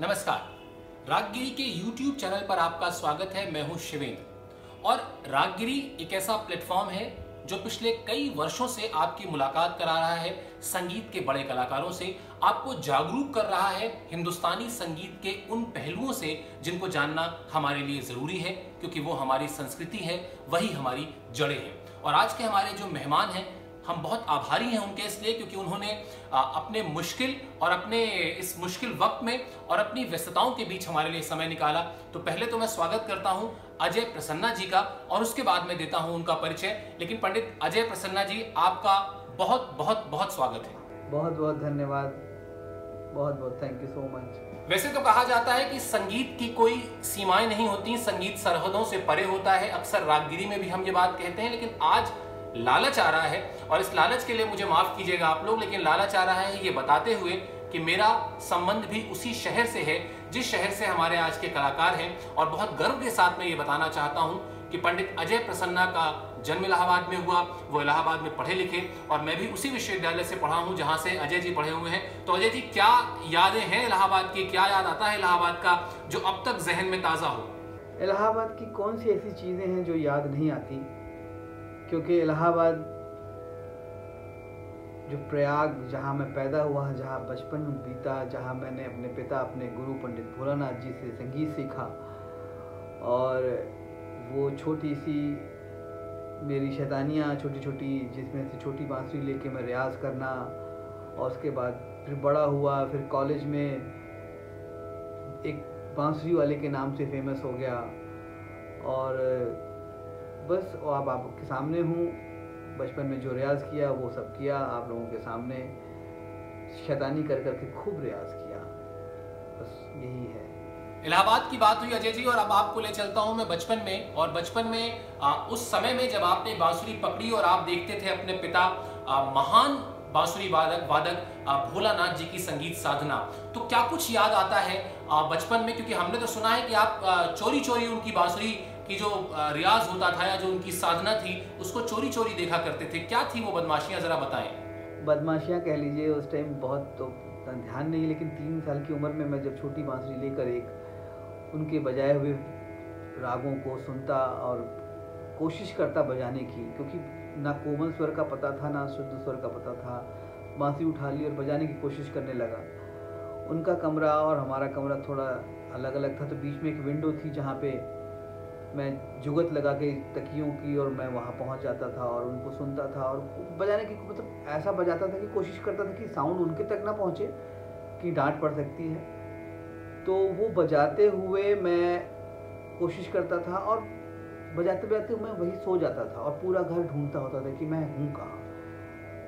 नमस्कार। रागगिरी के YouTube channel पर आपका स्वागत है। मैं हूँ शिवेंद्र। और रागगिरी एक ऐसा प्लेटफॉर्म है जो पिछले कई वर्षों से आपकी मुलाकात करा रहा है। संगीत के बड़े कलाकारों से आपको जागरूक कर रहा है। हिंदुस्तानी संगीत के उन पहलुओं से जिनको जानना हमारे लिए ज़रूरी है, क्योंकि वो हमारी संस्कृति है, वही हमारी जड़ें हैं। और आज के हमारे जो मेहमान हैं हम बहुत आभारी हैं उनके इसलिए क्योंकि उन्होंने अपने मुश्किल और अपने इस मुश्किल वक्त में और अपनी व्यस्तताओं के बीच हमारे लिए समय निकाला। तो पहले तो मैं स्वागत करता हूँ अजय प्रसन्ना जी का और उसके बाद मैं देता हूँ उनका परिचय। लेकिन पंडित अजय प्रसन्ना जी आपका बहुत बहुत बहुत स्वागत है। बहुत बहुत धन्यवाद। बहुत बहुत थैंक यू सो मच वैसे तो कहा जाता है कि संगीत की कोई सीमाएँ नहीं होती संगीत सरहदों से परे होता है। अक्सर रागगिरी में भी हम ये बात कहते हैं लेकिन आज लालच आ रहा है और इस लालच के लिए मुझे माफ़ कीजिएगा आप लोग, लेकिन लालच आ रहा है ये बताते हुए कि मेरा संबंध भी उसी शहर से है, जिस शहर से हमारे आज के कलाकार हैं। और बहुत गर्व के साथ मैं ये बताना चाहता हूँ कि पंडित अजय प्रसन्ना का जन्म इलाहाबाद में हुआ, वो इलाहाबाद में पढ़े लिखे, और मैं भी उसी विश्वविद्यालय से पढ़ा हूँ, जहाँ से अजय जी पढ़े हुए हैं। तो अजय जी, क्या यादें हैं इलाहाबाद की? क्या याद आता है इलाहाबाद का, जो अब तक जहन में ताज़ा हो? इलाहाबाद की कौन सी ऐसी चीज़ें हैं जो याद नहीं आती? क्योंकि इलाहाबाद जो प्रयाग, जहाँ मैं पैदा हुआ, जहाँ बचपन बीता, जहाँ मैंने अपने पिता, अपने गुरु पंडित भोलानाथ जी से संगीत सीखा और वो छोटी सी मेरी शैतानियाँ छोटी छोटी जिसमें से छोटी बांसुरी लेके मैं रियाज़ करना और उसके बाद फिर बड़ा हुआ, फिर कॉलेज में एक बांसुरी वाले के नाम से फ़ेमस हो गया और बस अब आपके सामने हूँ। बचपन में जो रियाज़ किया वो सब किया आप लोगों के सामने शैतानी कर करके खूब रियाज़ किया। बस यही है। इलाहाबाद की बात हुई अजय जी और अब आपको ले चलता हूँ मैं बचपन में। और बचपन में आ, उस समय में जब आपने बांसुरी पकड़ी और आप देखते थे अपने पिता आ, महान बांसुरी वादक वादक भोलानाथ जी की संगीत साधना। तो क्या कुछ याद आता है बचपन में? क्योंकि हमने तो सुना है कि आप आ, चोरी चोरी उनकी बांसुरी की जो रियाज होता था या जो उनकी साधना थी, उसको चोरी चोरी देखा करते थे। क्या थी वो बदमाशियाँ, जरा बताएँ? बदमाशियाँ कह लीजिए, उस टाइम बहुत तो ध्यान नहीं, लेकिन तीन साल की उम्र में मैं जब छोटी बांसुरी लेकर एक उनके बजाए हुए रागों को सुनता और कोशिश करता बजाने की, क्योंकि ना कोमल स्वर का पता था, ना शुद्ध स्वर का पता था, बांसुरी उठा ली और बजाने की कोशिश करने लगा। उनका कमरा और हमारा कमरा थोड़ा अलग अलग था तो बीच में एक विंडो थी जहाँ पे मैं जुगत लगा के तकियों की और मैं वहाँ पहुँच जाता था और उनको सुनता था और बजाने की मतलब ऐसा बजाता था कि कोशिश करता था कि साउंड उनके तक ना पहुँचे, कि डांट पड़ सकती है। तो वो बजाते हुए मैं कोशिश करता था और बजाते बजाते मैं वही सो जाता था और पूरा घर ढूंढता होता था कि मैं हूँ कहाँ।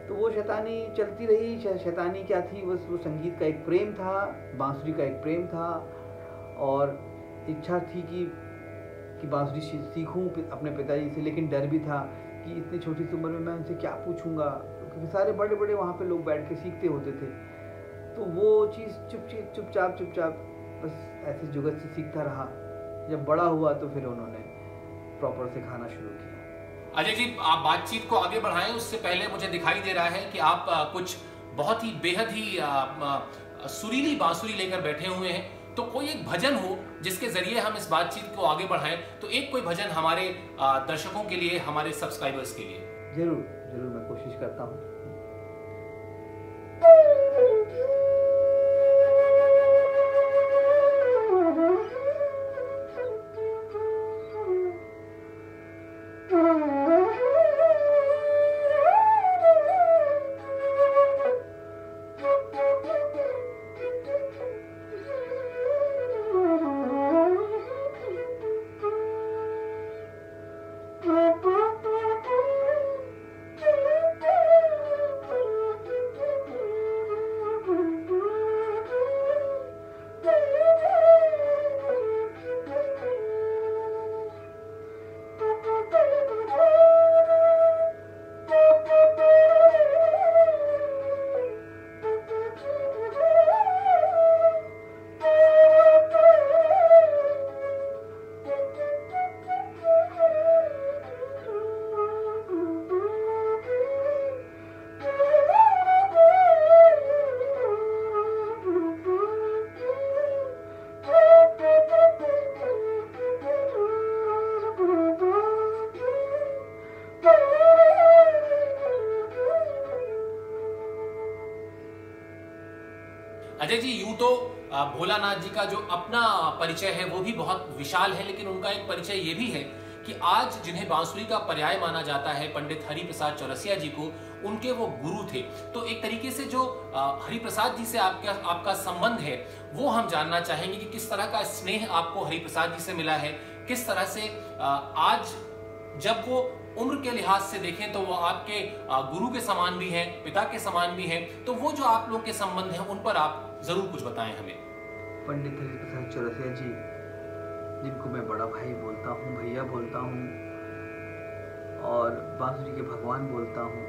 तो वो शैतानी चलती रही शैतानी क्या थी? बस वो संगीत का एक प्रेम था, बांसुरी का एक प्रेम था और इच्छा थी कि कि बांसुरी सीखूँ अपने पिताजी से, लेकिन डर भी था कि इतनी छोटी सी उम्र में मैं उनसे क्या पूछूँगा? क्योंकि सारे बड़े बड़े वहाँ पे लोग बैठ के सीखते होते थे। तो वो चीज़ चुप चुपचाप चुपचाप बस ऐसे जुगत से सीखता रहा। जब बड़ा हुआ तो फिर उन्होंने प्रॉपर सिखाना शुरू किया। अजय जी, आप बातचीत को आगे बढ़ाएँ। उससे पहले मुझे दिखाई दे रहा है कि आप कुछ बहुत ही बेहद ही सुरीली बांसुरी लेकर बैठे हुए हैं। तो कोई एक भजन हो जिसके ज़रिए हम इस बातचीत को आगे बढ़ाएँ तो एक कोई भजन हमारे दर्शकों के लिए, हमारे सब्सक्राइबर्स के लिए। ज़रूर ज़रूर मैं कोशिश करता हूँ। का जो अपना परिचय है, वो भी बहुत विशाल है, लेकिन उनका एक परिचय ये भी है कि आज जिन्हें बांसुरी का पर्याय माना जाता है, पंडित हरि प्रसाद चौरसिया जी को, उनके वो गुरु थे। तो एक तरीके से जो हरि प्रसाद जी से आपका आपका संबंध है, वो हम जानना चाहेंगे कि किस तरह का स्नेह आपको हरिप्रसाद जी से मिला है, किस तरह से आज जब वो उम्र के लिहाज से देखें तो वो आपके गुरु के समान भी हैं, पिता के समान भी हैं तो वो जो आप लोग के संबंध हैं, उन पर आप ज़रूर कुछ बताएँ हमें। पंडित हरि प्रसाद चौरसिया जी, जिनको मैं बड़ा भाई बोलता हूँ, भैया बोलता हूँ, और बांसुरी के भगवान बोलता हूँ,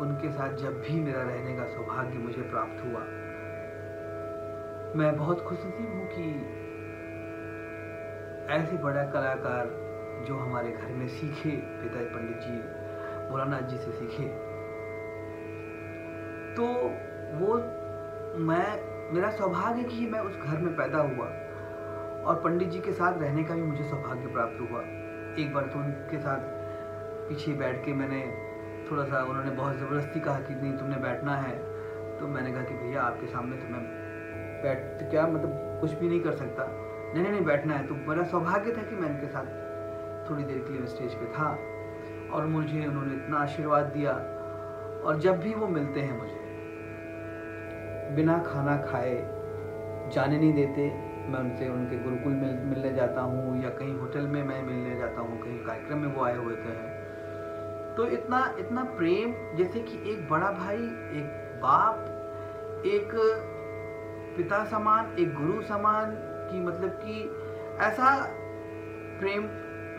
उनके साथ जब भी मेरा रहने का सौभाग्य मुझे प्राप्त हुआ, मैं बहुत खुश नसीब हूँ कि ऐसे बड़ा कलाकार जो हमारे घर में सीखे पिता पंडित जी मौलाना जी से सीखे। तो वो मैं, मेरा सौभाग्य कि मैं उस घर में पैदा हुआ। और पंडित जी के साथ रहने का भी मुझे सौभाग्य प्राप्त हुआ। एक बार तो उनके साथ पीछे बैठ के मैंने थोड़ा सा उन्होंने बहुत ज़बरदस्ती कहा कि नहीं, तुमने बैठना है। तो मैंने कहा कि भैया, आपके सामने तो मैं बैठ तो क्या मतलब कुछ भी नहीं कर सकता। नहीं नहीं नहीं, बैठना है। तो मेरा सौभाग्य था कि मैं उनके साथ थोड़ी देर के लिए स्टेज पे था। और मुझे उन्होंने इतना आशीर्वाद दिया। और जब भी वो मिलते हैं मुझे बिना खाना खाए जाने नहीं देते। मैं उनसे, उनके गुरुकुल मिल, मिलने जाता हूँ या कहीं होटल में मैं मिलने जाता हूँ, कहीं कार्यक्रम में वो आए हुए थे। तो इतना इतना प्रेम, जैसे कि एक बड़ा भाई, एक बाप, एक पिता समान, एक गुरु समान की मतलब कि ऐसा प्रेम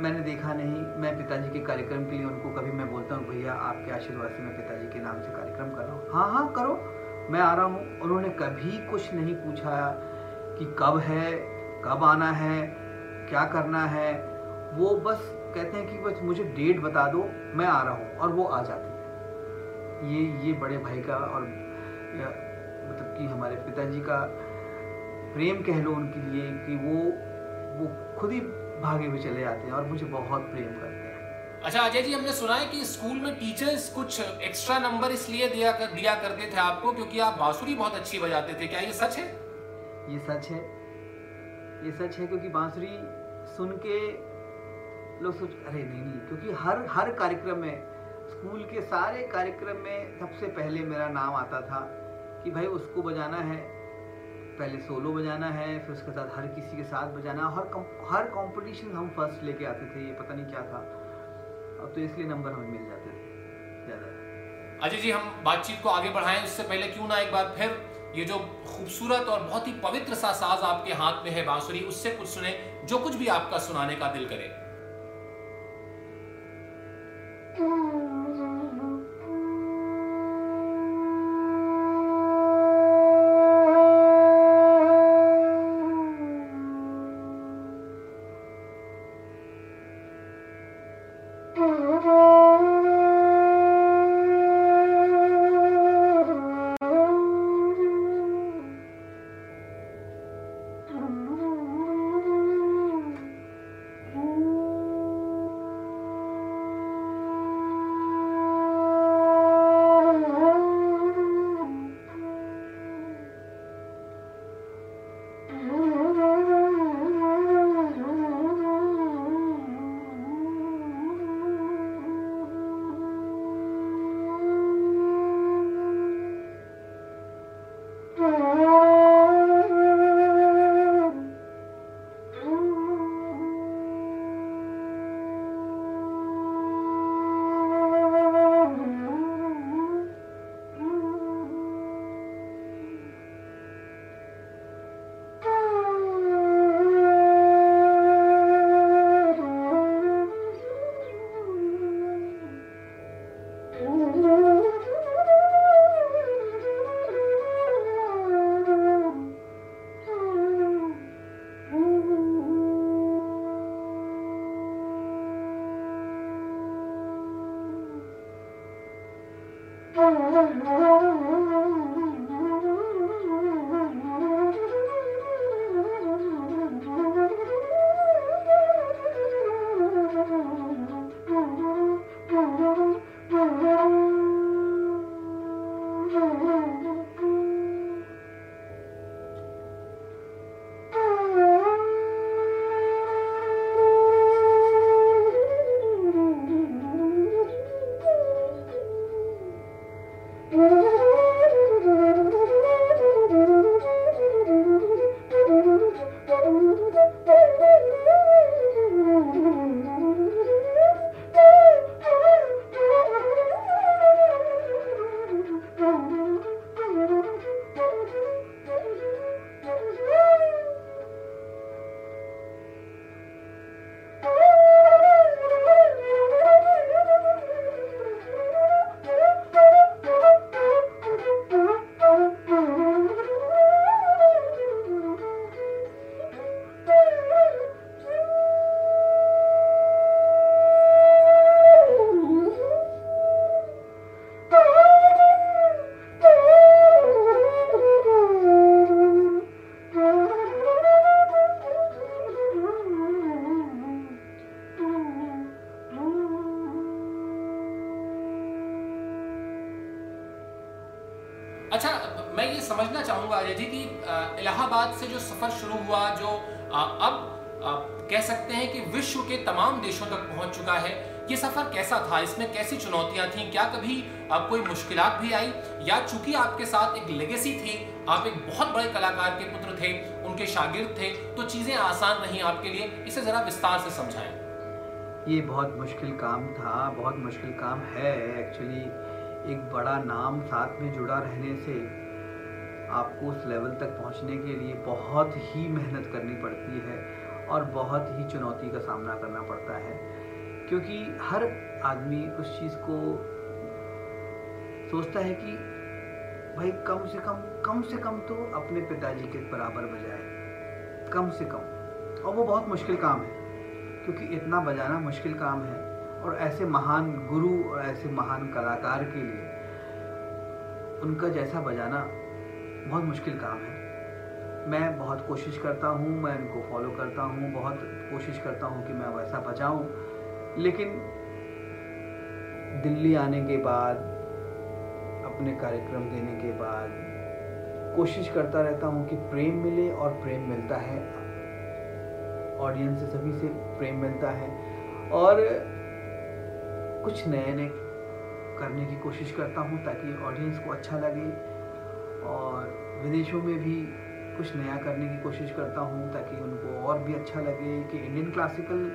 मैंने देखा नहीं। मैं पिताजी के कार्यक्रम के लिए उनको कभी मैं बोलता हूँ, भैया, आपके आशीर्वाद से मैं पिताजी के नाम से कार्यक्रम कर रहा हूँ। हाँ हाँ करो। मैं आ रहा हूँ। उन्होंने कभी कुछ नहीं पूछा कि कब है, कब आना है, क्या करना है। वो बस कहते हैं कि बस मुझे डेट बता दो, मैं आ रहा हूँ और वो आ जाते हैं। ये ये बड़े भाई का और मतलब कि हमारे पिताजी का प्रेम कह लो उनके लिए कि वो वो खुद ही भागे हुए चले जाते हैं और मुझे बहुत प्रेम करते हैं। अच्छा अजय जी, हमने सुना है कि स्कूल में टीचर्स कुछ एक्स्ट्रा नंबर इसलिए दिया कर, दिया करते थे आपको क्योंकि आप बांसुरी बहुत अच्छी बजाते थे। क्या ये सच है? ये सच है। ये सच है क्योंकि बांसुरी सुन के लोग सोच, अरे नहीं नहीं, क्योंकि हर हर कार्यक्रम में, स्कूल के सारे कार्यक्रम में सबसे पहले मेरा नाम आता था कि भाई उसको बजाना है, पहले सोलो बजाना है, फिर उसके साथ हर किसी के साथ बजाना हर हर कंपटीशन हम फ़र्स्ट लेके आते थे, ये पता नहीं क्या था। अब तो इसलिए नंबर हमें मिल जाते हैं ज़्यादा। अजय जी हम बातचीत को आगे बढ़ाएँ। उससे पहले क्यों ना एक बार फिर ये जो खूबसूरत और बहुत ही पवित्र सा साज आपके हाथ में है बांसुरी उससे कुछ सुने जो कुछ भी आपका सुनाने का दिल करे। Oh, my God. चाहूँगा अजय जी कि इलाहाबाद से जो सफ़र शुरू हुआ जो आ, अब आ, कह सकते हैं कि विश्व के तमाम देशों तक पहुँच चुका है ये सफ़र कैसा था? इसमें कैसी चुनौतियाँ थी? क्या कभी आप कोई मुश्किल भी आई? या चूँकि आपके साथ एक लेगेसी थी आप एक बहुत बड़े कलाकार के पुत्र थे उनके शागिर्द थे तो चीज़ें आसान रही आपके लिए इसे जरा विस्तार से समझाएँ। ये बहुत मुश्किल काम था बहुत मुश्किल काम है एक्चुअली एक बड़ा नाम साथ में जुड़ा रहने से आपको उस लेवल तक पहुँचने के लिए बहुत ही मेहनत करनी पड़ती है और बहुत ही चुनौती का सामना करना पड़ता है। क्योंकि हर आदमी उस चीज़ को सोचता है कि भाई कम से कम कम से कम तो अपने पिताजी के बराबर बजाए। कम से कम। और वो बहुत मुश्किल काम है, क्योंकि इतना बजाना मुश्किल काम है और ऐसे महान गुरु और ऐसे महान कलाकार के लिए उनका जैसा बजाना बहुत मुश्किल काम है। मैं बहुत कोशिश करता हूँ, मैं उनको फॉलो करता हूँ, बहुत कोशिश करता हूँ कि मैं वैसा बचाऊँ लेकिन दिल्ली आने के बाद, अपने कार्यक्रम देने के बाद कोशिश करता रहता हूँ कि प्रेम मिले और प्रेम मिलता है। ऑडियंस से सभी से प्रेम मिलता है। और कुछ नए नए करने की कोशिश करता हूँ ताकि ऑडियंस को अच्छा लगे और विदेशों में भी कुछ नया करने की कोशिश करता हूँ ताकि उनको और भी अच्छा लगे कि इंडियन क्लासिकल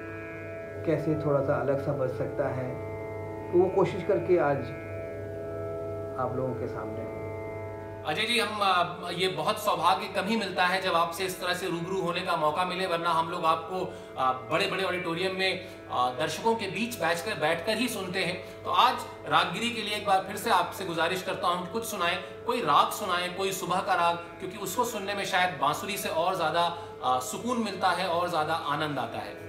कैसे थोड़ा सा अलग सा बच सकता है। तो वो कोशिश करके आज आप लोगों के सामने अजय जी, हम ये बहुत सौभाग्य कम ही मिलता है जब आपसे इस तरह से रूबरू होने का मौका मिले, वरना हम लोग आपको बड़े बड़े ऑडिटोरियम में दर्शकों के बीच बैठकर बैठकर ही सुनते हैं। तो आज रागगिरी के लिए एक बार फिर से आपसे गुजारिश करता हूँ, कुछ सुनाएँ, कोई राग सुनाएँ, कोई सुबह का राग, क्योंकि उसको सुनने में शायद बांसुरी से और ज़्यादा सुकून मिलता है और ज़्यादा आनंद आता है।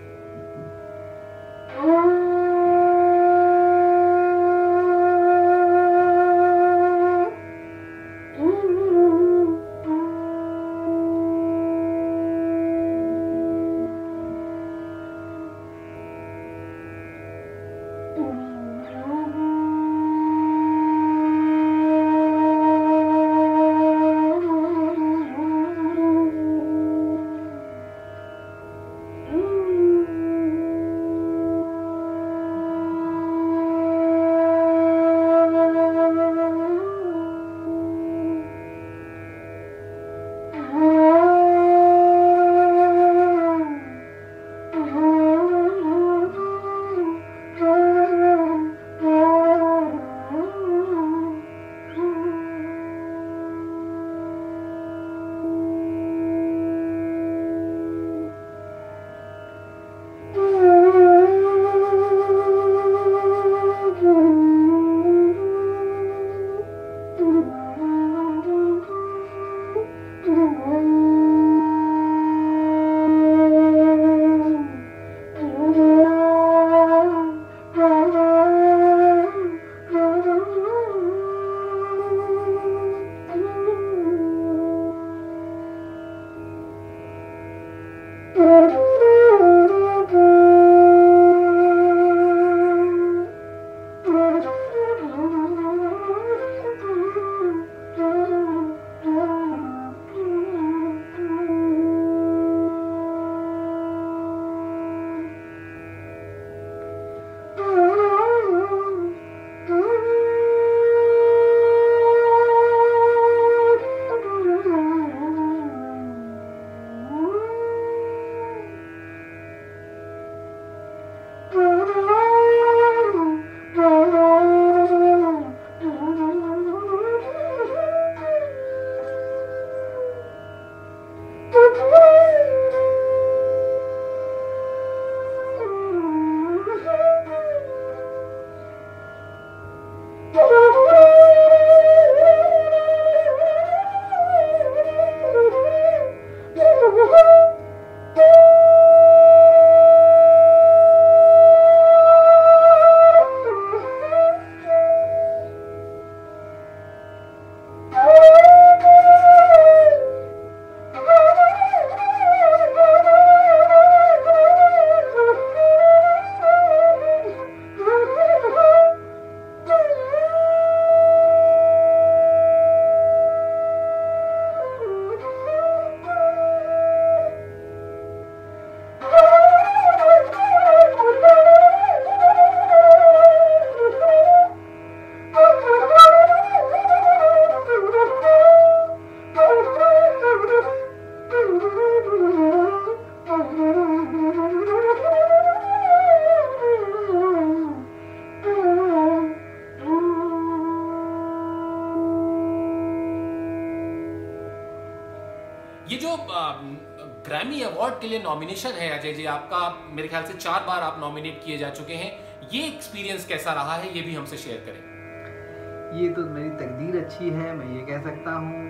नॉमिनेशन है, अजय जी, आपका मेरे ख्याल से चार बार आप नॉमिनेट किए जा चुके हैं। ये एक्सपीरियंस कैसा रहा है, ये भी हमसे शेयर करें। ये तो मेरी तकदीर अच्छी है, मैं ये कह सकता हूँ,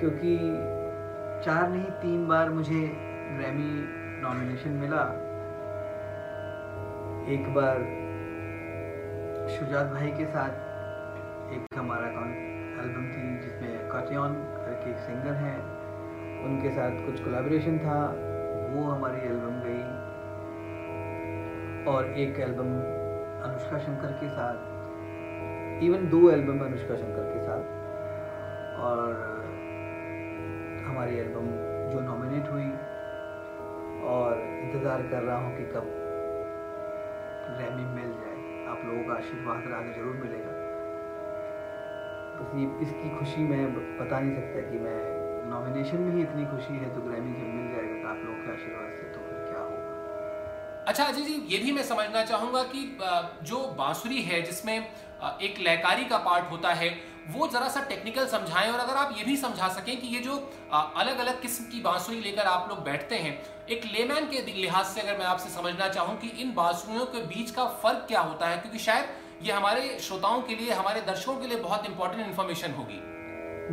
क्योंकि चार नहीं, तीन बार मुझे ग्रैमी नॉमिनेशन मिला। एक बार शुजात भाई के साथ एक हमारा एल्बम थी जिसमें कॉटियन करके एक सिंगर हैं, उनके साथ कुछ कोलैबोरेशन था। वो हमारी एल्बम गई और एक एल्बम अनुष्का शंकर के साथ even though album Anushka Shankar के साथ, और हमारी एल्बम जो नॉमिनेट हुई और इंतज़ार कर रहा हूँ कि कब ग्रैमी मिल जाए। आप लोगों का आशीर्वाद आगे ज़रूर मिलेगा। बस ये, इसकी खुशी मैं बता नहीं सकता कि मैं नॉमिनेशन में ही इतनी खुशी है तो ग्रैमी जब मिल जाएगा तो आप लोगों के आशीर्वाद से तो फिर क्या होगा? अच्छा अजय जी ये भी मैं समझना चाहूँगा कि जो बांसुरी है जिसमें एक लयकारी का पार्ट होता है वो जरा सा टेक्निकल समझाएँ और अगर आप ये भी समझा सकें कि ये जो अलग अलग किस्म की बांसुरी लेकर आप लोग बैठते हैं एक लेमैन के लिहाज से अगर मैं आपसे समझना चाहूँ कि इन बांसुरियों के बीच का फ़र्क क्या होता है क्योंकि शायद ये हमारे श्रोताओं के लिए हमारे दर्शकों के लिए बहुत इंपॉर्टेंट इन्फॉर्मेशन होगी।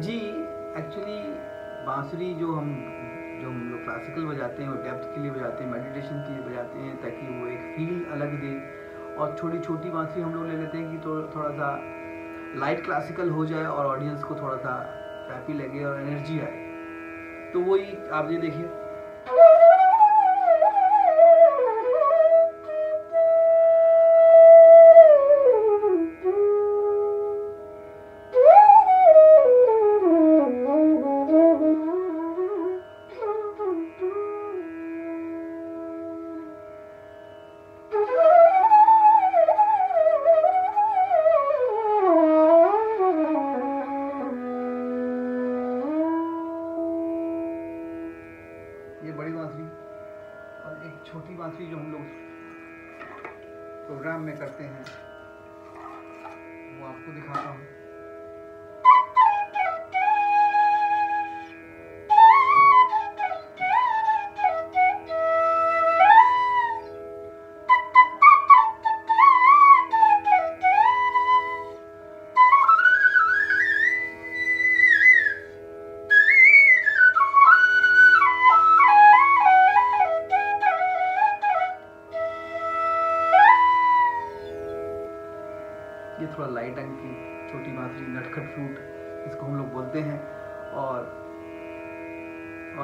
जी एक्चुअली बांसुरी जो हम जो हम लोग क्लासिकल बजाते हैं वो डेप्थ के लिए बजाते हैं मेडिटेशन के लिए बजाते हैं, ताकि वो एक फील अलग दे। और छोटी छोटी बांसुरी हम लोग ले लेते हैं कि तो थोड़ा सा लाइट क्लासिकल हो जाए और ऑडियंस को थोड़ा सा हैप्पी लगे और एनर्जी आए। तो वही आप ये देखिए।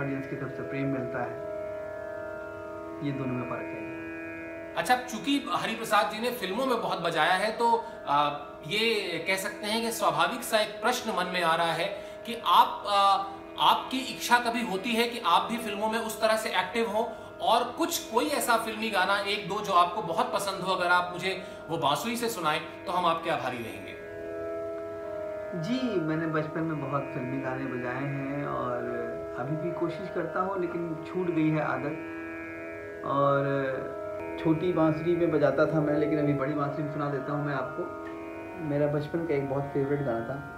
ऑडियंस की तरफ़ से प्रेम मिलता है ये दोनों में फ़र्क है। अच्छा चूँकि हरिप्रसाद जी ने फ़िल्मों में बहुत बजाया है तो आ, ये कह सकते हैं कि स्वाभाविक सा एक प्रश्न मन में आ रहा है कि आप आ, आपकी इच्छा कभी होती है कि आप भी फ़िल्मों में उस तरह से एक्टिव हो? और कुछ कोई ऐसा फिल्मी गाना एक दो जो आपको बहुत पसंद हो अगर आप मुझे वो बांसुरी से सुनाएँ तो हम आपके आभारी रहेंगे। जी मैंने बचपन में बहुत फिल्मी गाने बजाए हैं और अभी भी कोशिश करता हूँ, लेकिन छूट गई है आदत। और, छोटी बांसुरी में बजाता था मैं, लेकिन अभी बड़ी बांसुरी में सुना देता हूँ मैं आपको। मेरा बचपन का एक बहुत फेवरेट गाना था।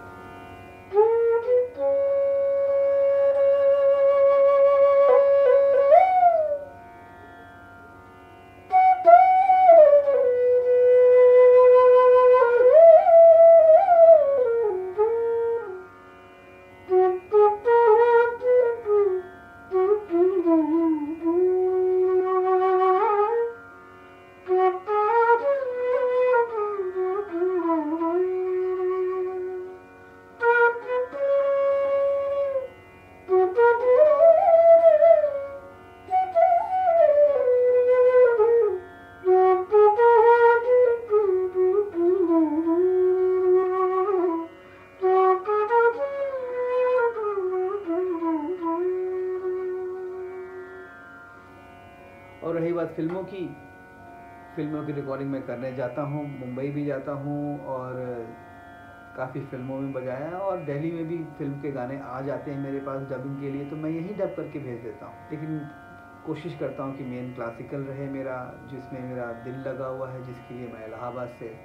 फ़िल्मों की फ़िल्मों की रिकॉर्डिंग मैं करने जाता हूँ, मुंबई भी जाता हूँ और काफ़ी फ़िल्मों में बजाया है और दिल्ली में भी फ़िल्म के गाने आ जाते हैं मेरे पास डबिंग के लिए तो मैं यहीं डब करके भेज देता हूँ। लेकिन कोशिश करता हूँ कि मेन क्लासिकल रहे मेरा, जिसमें मेरा दिल लगा हुआ है, जिसके लिए मैं इलाहाबाद से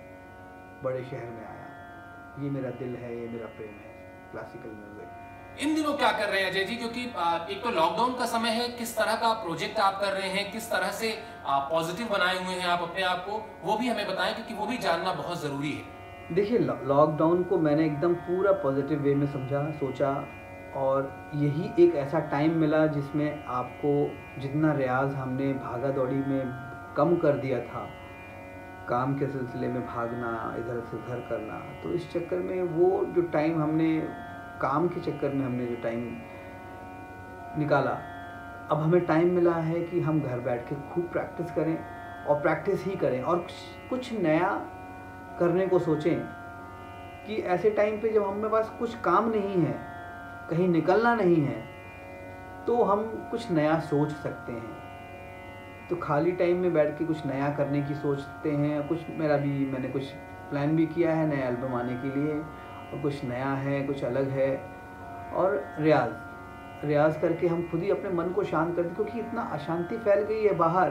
बड़े शहर में आया। ये मेरा दिल है, ये मेरा प्रेम है क्लासिकल म्यूज़िक इन दिनों क्या कर रहे हैं अजय जी? क्योंकि एक तो लॉकडाउन का समय है, किस तरह का प्रोजेक्ट आप कर रहे हैं, किस तरह से पॉजिटिव बनाए हुए हैं आप अपने आप को, वो भी हमें बताएँ, क्योंकि वो भी जानना बहुत ज़रूरी है। देखिए लॉकडाउन को मैंने एकदम पूरा पॉजिटिव वे में समझा, सोचा, और यही एक ऐसा टाइम मिला जिसमें आपको जितना रियाज हमने भागा दौड़ी में कम कर दिया था, काम के सिलसिले में भागना, इधर से उधर करना तो इस चक्कर में वो जो टाइम हमने काम के चक्कर में हमने जो टाइम निकाला, अब हमें टाइम मिला है कि हम घर बैठ के खूब प्रैक्टिस करें और प्रैक्टिस ही करें और कुछ नया करने को सोचें कि ऐसे टाइम पे जब हमें पास कुछ काम नहीं है, कहीं निकलना नहीं है तो हम कुछ नया सोच सकते हैं। तो खाली टाइम में बैठ के कुछ नया करने की सोचते हैं, कुछ मेरा भी, मैंने कुछ प्लान भी किया है नया एल्बम आने के लिए। कुछ नया है, कुछ अलग है। और रियाज रियाज करके हम खुद ही अपने मन को शांत करते क्योंकि इतना अशांति फैल गई है बाहर।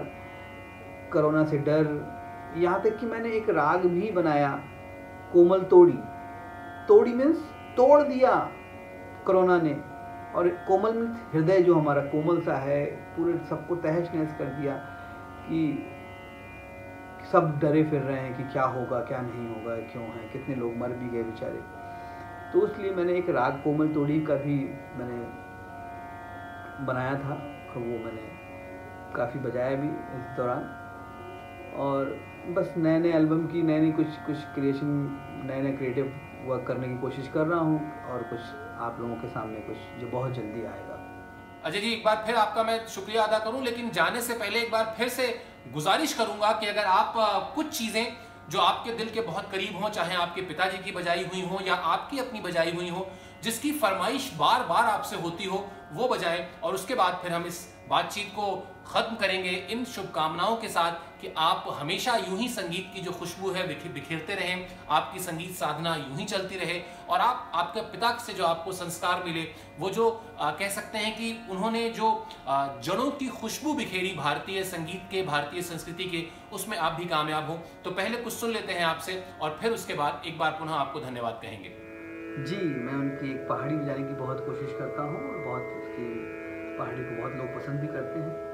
कोरोना से डर, यहाँ तक कि मैंने एक राग भी बनाया, कोमल तोड़ी। तोड़ी मीन्स तोड़ दिया कोरोना ने। और कोमल में हृदय जो हमारा कोमल सा है, पूरे सबको तहस नहस कर दिया कि सब डरे फिर रहे हैं कि क्या होगा, क्या नहीं होगा, क्यों है, कितने लोग मर भी गए बेचारे। तो इसलिए मैंने एक राग कोमल तोड़ी का भी मैंने बनाया था, और वो मैंने काफ़ी बजाया भी इस दौरान। और बस नए नए एल्बम की नए नए कुछ कुछ क्रिएशन नए नए क्रिएटिव वर्क करने की कोशिश कर रहा हूँ, और कुछ आप लोगों के सामने कुछ जो बहुत जल्दी आएगा। अजय जी, एक बार फिर आपका मैं शुक्रिया अदा करूँ, लेकिन जाने से पहले एक बार फिर से गुजारिश करूँगा कि अगर आप, कुछ चीज़ें जो आपके दिल के बहुत करीब हों, चाहे आपके पिताजी की बजाई हुई हो या आपकी अपनी बजाई हुई हो, जिसकी फरमाइश बार बार आपसे होती हो, वो बजाएँ और उसके बाद फिर हम इस बातचीत को ख़त्म करेंगे इन शुभकामनाओं के साथ कि आप हमेशा यूँ ही संगीत की जो खुशबू है बिखेरते रहें आपकी संगीत साधना यूँ ही चलती रहे और आप आपके पिता से जो आपको संस्कार मिले वो जो आ, कह सकते हैं कि उन्होंने जो आ, जड़ों की खुशबू बिखेरी भारतीय संगीत के भारतीय संस्कृति के उसमें आप भी कामयाब हो। तो पहले कुछ सुन लेते हैं आपसे और फिर उसके बाद एक बार पुनः आपको धन्यवाद कहेंगे। जी मैं उनकी एक पहाड़ी बजाने की बहुत कोशिश करता हूँ और बहुत उसकी पहाड़ी को बहुत लोग पसंद भी करते हैं।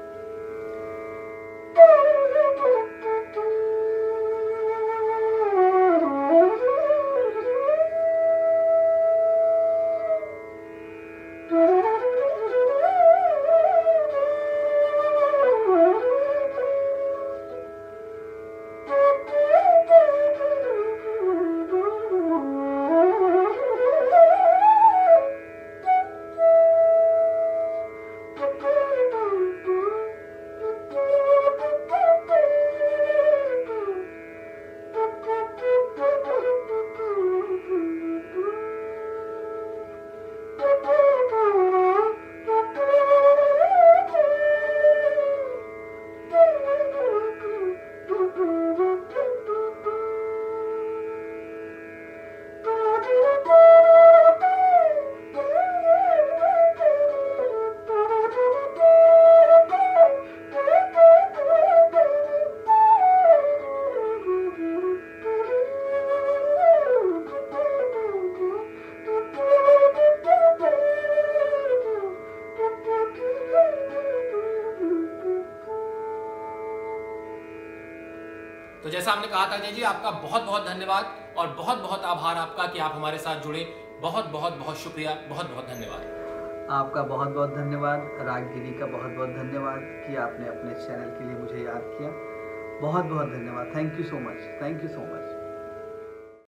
अजय जी, आपका बहुत बहुत धन्यवाद और बहुत बहुत आभार आपका कि आप हमारे साथ जुड़े। बहुत बहुत बहुत शुक्रिया। बहुत बहुत धन्यवाद। आपका बहुत बहुत धन्यवाद। रागगिरी का बहुत बहुत धन्यवाद कि आपने अपने चैनल के लिए मुझे याद किया। बहुत बहुत धन्यवाद। Thank you so much thank you so much